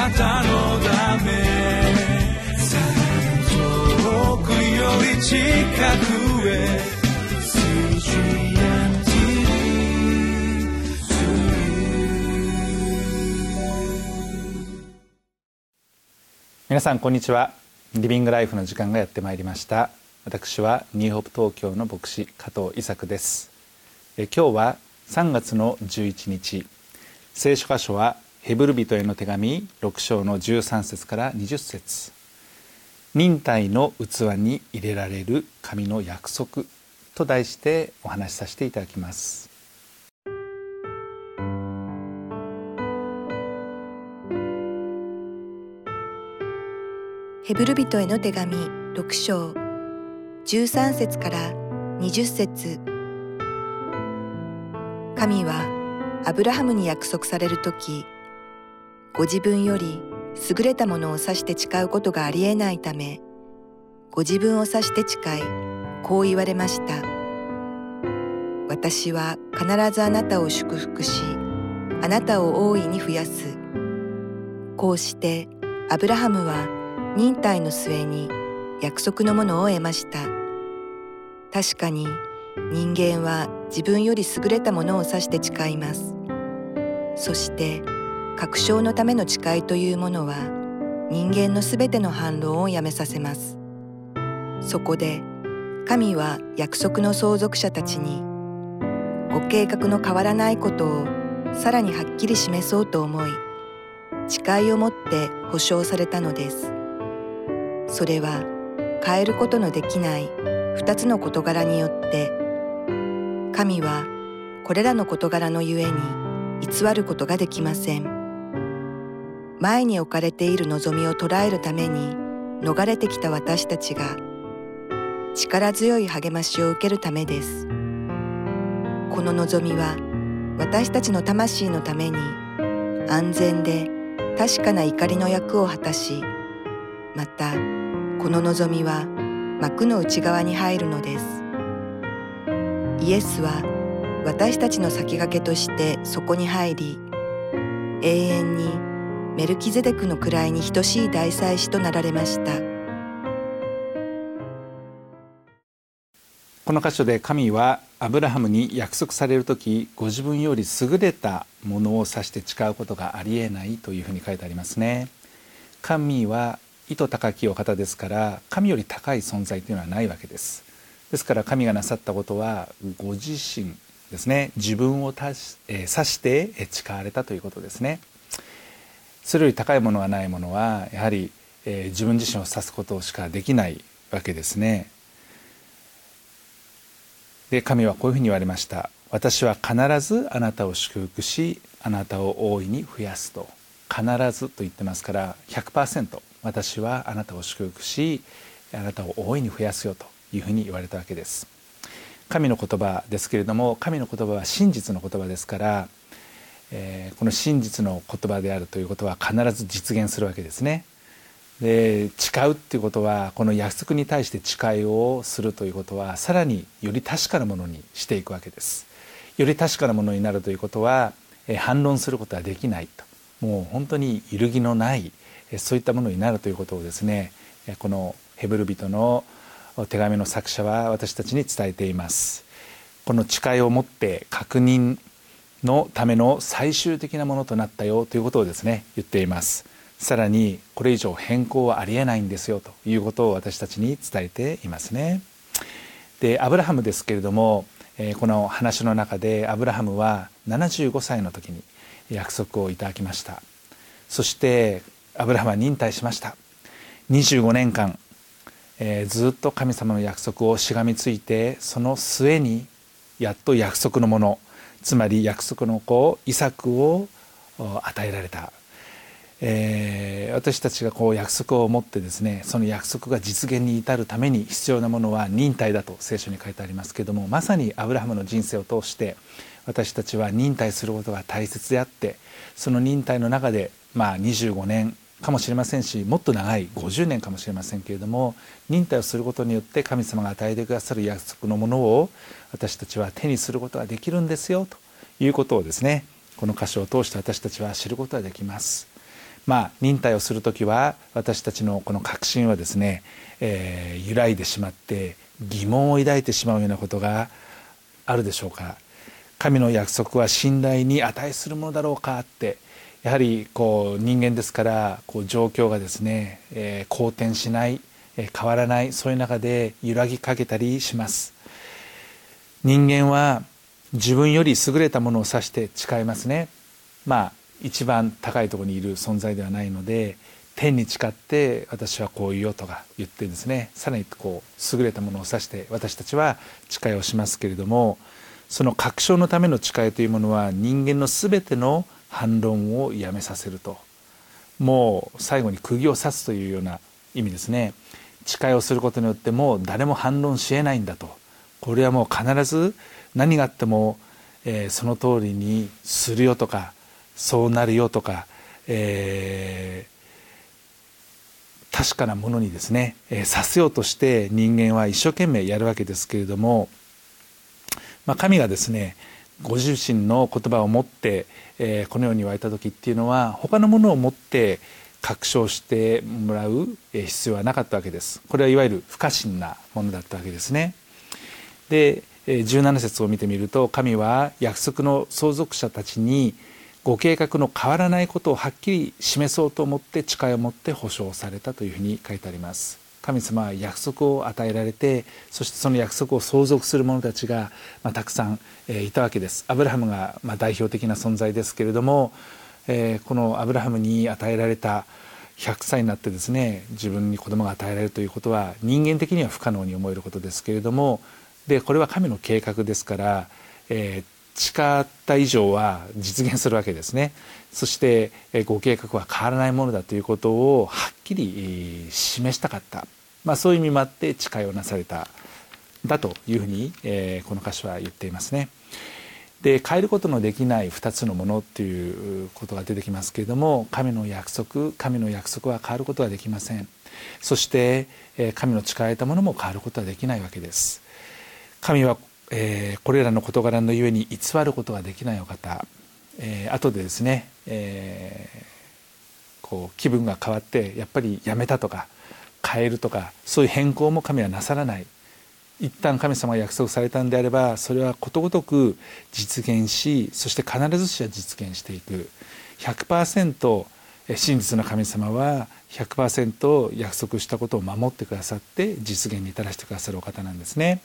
なたのため遠くより近くへ皆さんこんにちは。リビングライフの時間がやってまいりました。私はニューホープ東京の牧師加藤伊作です。え今日は3月の11日。聖書箇所はヘブル人への手紙6章の13節から20節。忍耐の器に入れられる神の約束と題してお話しさせていただきます。ヘブル人への手紙6章13節から20節。神はアブラハムに約束される時ご自分より優れたものを指して誓うことがありえないためご自分を指して誓いこう言われました。私は必ずあなたを祝福しあなたを大いに増やす。こうしてアブラハムは忍耐の末に約束のものを得ました。確かに人間は自分より優れたものを指して誓います。そして確証のための誓いというものは人間のすべての反論をやめさせます。そこで神は約束の相続者たちにご計画の変わらないことをさらにはっきり示そうと思い誓いをもって保証されたのです。それは変えることのできない二つの事柄によって神はこれらの事柄のゆえに偽ることができません。前に置かれている望みを捉えるために逃れてきた私たちが力強い励ましを受けるためです。この望みは私たちの魂のために安全で確かな怒りの役を果たしまたこの望みは幕の内側に入るのです。イエスは私たちの先駆けとしてそこに入り永遠にメルキゼデクの位に等しい大祭司となられました。この箇所で神はアブラハムに約束される時ご自分より優れたものを指して誓うことがありえないというふうに書いてありますね。神は意図高きお方ですから神より高い存在というのはないわけです。ですから神がなさったことはご自身ですね。自分を指して誓われたということですね。それより高いものがないものはやはりえ自分自身を指すことしかできないわけですね。で神はこういうふうに言われました。私は必ずあなたを祝福しあなたを大いに増やすと。必ずと言ってますから100%私はあなたを祝福しあなたを大いに増やすよというふうに言われたわけです。神の言葉ですけれども神の言葉は真実の言葉ですから、えー、この真実の言葉であるということは必ず実現するわけですね。で誓うっていうことはこの約束に対して誓いをするということはさらにより確かなものにしていくわけです。より確かなものになるということは、えー、反論することはできないと。もう本当に揺るぎのないえそういったものになるということをですねえこのヘブル人の手紙の作者は私たちに伝えています。この誓いをもって確認のための最終的なものとなったよということをですね言っています。さらにこれ以上変更はありえないんですよということを私たちに伝えていますね。でアブラハムですけれどもこの話の中でアブラハムは75歳の時に約束をいただきました。そしてアブラハムは忍耐しました。25年間、えー、ずっと神様の約束をしがみついてその末にやっと約束のものつまり約束の子イサクを与えられた、えー、私たちがこう約束を持ってですねその約束が実現に至るために必要なものは忍耐だと聖書に書いてありますけどもまさにアブラハムの人生を通して私たちは忍耐することが大切であってその忍耐の中でまあ25年かもしれませんしもっと長い50年かもしれませんけれども忍耐をすることによって神様が与えてくださる約束のものを私たちは手にすることができるんですよということをですねこの箇所を通して私たちは知ることができます。まあ忍耐をする時は私たちのこの確信はですね、えー、揺らいでしまって疑問を抱いてしまうようなことがあるでしょうか。神の約束は信頼に値するものだろうかってやはりこう人間ですからこう状況がですね、えー、好転しない、えー、変わらないそういう中で揺らぎかけたりします。人間は自分より優れたものを指して誓いますね。まあ一番高いところにいる存在ではないので天に誓って私はこう言おうとか言ってですねさらにこう優れたものを指して私たちは誓いをしますけれどもその確証のための誓いというものは人間の全ての反論をやめさせると。もう最後に釘を刺すというような意味ですね。誓いをすることによってもう誰も反論しえないんだと。これはもう必ず何があっても、えー、その通りにするよとかそうなるよとか、えー、確かなものにですね、えー、させようとして人間は一生懸命やるわけですけれども、まあ、神がですねご自身の言葉を持って、えー、このように言われた時っていうのは他のものを持って確証してもらう必要はなかったわけです。これはいわゆる不可侵なものだったわけですね。で17節を見てみると神は約束の相続者たちにご計画の変わらないことをはっきり示そうと思って誓いを持って保証されたというふうに書いてあります。神様は約束を与えられてそしてその約束を相続する者たちが、まあ、たくさん、えー、いたわけです。アブラハムが、まあ、代表的な存在ですけれども、えー、このアブラハムに与えられた100歳になってですね自分に子供が与えられるということは人間的には不可能に思えることですけれどもでこれは神の計画ですから、えー、誓った以上は実現するわけですね。そしてご計画は変わらないものだということをはっきり示したかった、まあ、そういう意味もあって誓いをなされただというふうに、え、この歌詞は言っていますね。で変えることのできない2つのものっていうことが出てきますけれども神の約束神の約束は変わることはできません。そして神の誓えたものも変わることはできないわけです。神はえー、これらの事柄のゆえに偽ることができないお方、えー、後でですね、えー、こう気分が変わってやっぱりやめたとか変えるとかそういう変更も神はなさらない。一旦神様が約束されたんであればそれはことごとく実現しそして必ずしは実現していく。100%真実の神様は100%約束したことを守ってくださって実現に至らせてくださるお方なんですね。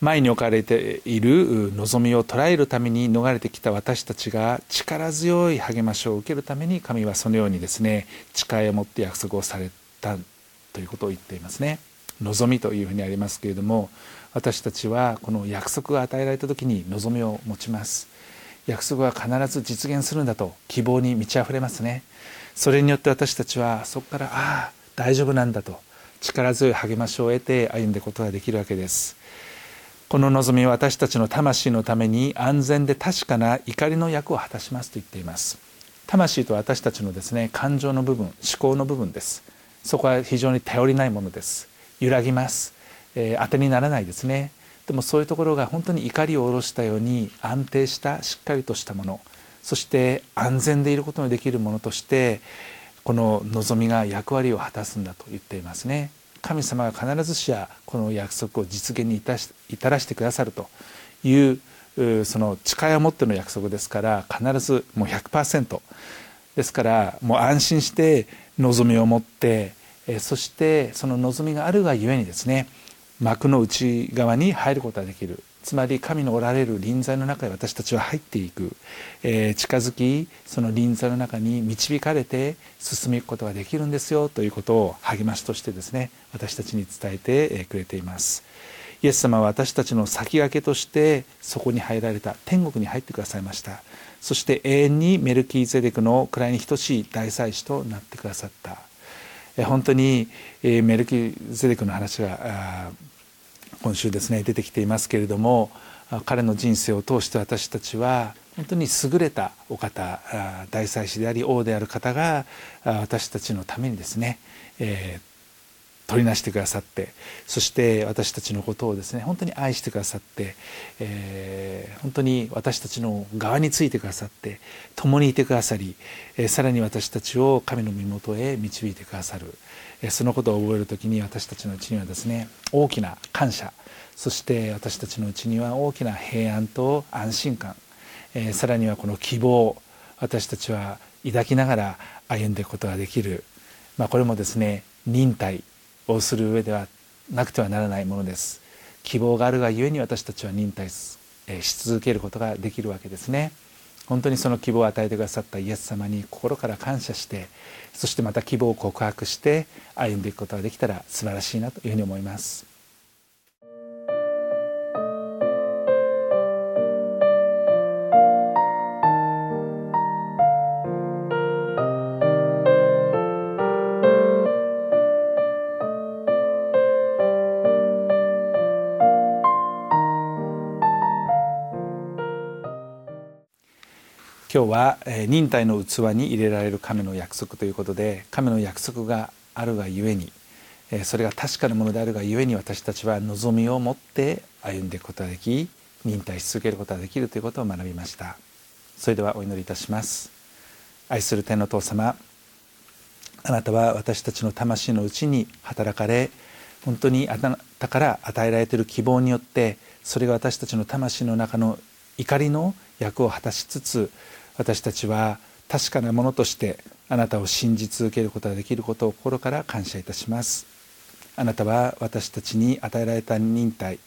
前に置かれている望みを捉えるために逃れてきた私たちが力強い励ましを受けるために神はそのようにですね誓いを持って約束をされたということを言っていますね。望みというふうにありますけれども私たちはこの約束が与えられた時に望みを持ちます。約束は必ず実現するんだと希望に満ち溢れますね。それによって私たちはそこからああ大丈夫なんだと力強い励ましを得て歩んでいくことができるわけです。この望みは私たちの魂のために安全で確かな怒りの役を果たしますと言っています。魂と私たちのですね感情の部分思考の部分です。そこは非常に頼りないものです。揺らぎます、えー、当てにならないですね。でもそういうところが本当に怒りを下ろしたように安定したしっかりとしたもの。そして安全でいることのできるものとしてこの望みが役割を果たすんだと言っていますね。神様が必ずしやこの約束を実現に至らしてくださるというその誓いを持っての約束ですから必ずもう100%ですからもう安心して望みを持ってそしてその望みがあるがゆえにですね幕の内側に入ることができる。つまり神のおられる臨在の中へ私たちは入っていく、えー、近づきその臨在の中に導かれて進みいくことができるんですよ。ということを励ましとしてですね私たちに伝えてくれています。イエス様は私たちの先駆けとしてそこに入られた。天国に入ってくださいました。そして永遠にメルキーゼデクの位に等しい大祭司となってくださった。本当にメルキゼデクの話が今週ですね出てきていますけれども彼の人生を通して私たちは本当に優れたお方大祭司であり王である方が私たちのためにですね、え、取りなしてくださってそして私たちのことをですね本当に愛してくださって、えー、本当に私たちの側についてくださって共にいてくださり、えー、さらに私たちを神の身元へ導いてくださる、えー、そのことを覚える時に私たちのうちにはですね大きな感謝。そして私たちのうちには大きな平安と安心感、え、さらにはこの希望。私たちは抱きながら歩んでいくことができる、まあ、これもですね忍耐。をする上ではなくてはならないものです。希望があるがゆえに私たちは忍耐し続けることができるわけですね。本当にその希望を与えてくださったイエス様に心から感謝してそしてまた希望を告白して歩んでいくことができたら素晴らしいなというふうに思います。今日は忍耐の器に入れられる神の約束ということで神の約束があるがゆえにそれが確かなものであるがゆえに私たちは望みを持って歩んでいくことができ忍耐し続けることができるということを学びました。それではお祈りいたします。愛する天の父様あなたは私たちの魂のうちに働かれ本当にあなたから与えられている希望によってそれが私たちの魂の中の怒りの役を果たしつつ私たちは確かなものとしてあなたを信じ続けることができることを心から感謝いたします。あなたは私たちに与えられた忍耐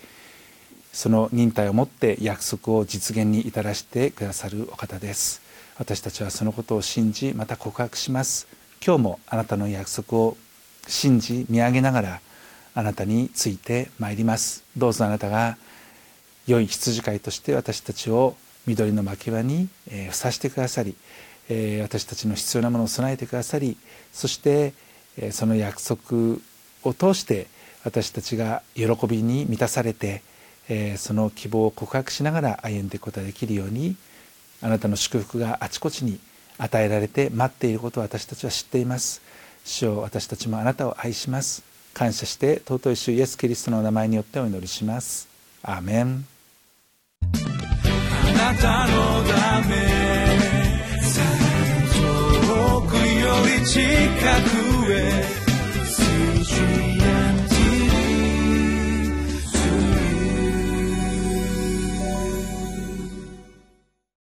その忍耐をもって約束を実現に至らせてくださるお方です。私たちはそのことを信じまた告白します。今日もあなたの約束を信じ見上げながらあなたについてまいります。どうぞあなたが良い羊飼いとして私たちを緑の牧場に、えふさしてくださり、え私たちの必要なものを備えてくださりそして、えその約束を通して私たちが喜びに満たされて、えその希望を告白しながら歩んでいくことができるようにあなたの祝福があちこちに与えられて待っていることを私たちは知っています。主よ私たちもあなたを愛します。感謝して尊い主イエス・キリストの名前によってお祈りします。アーメン。なたのため遠くより近くへ。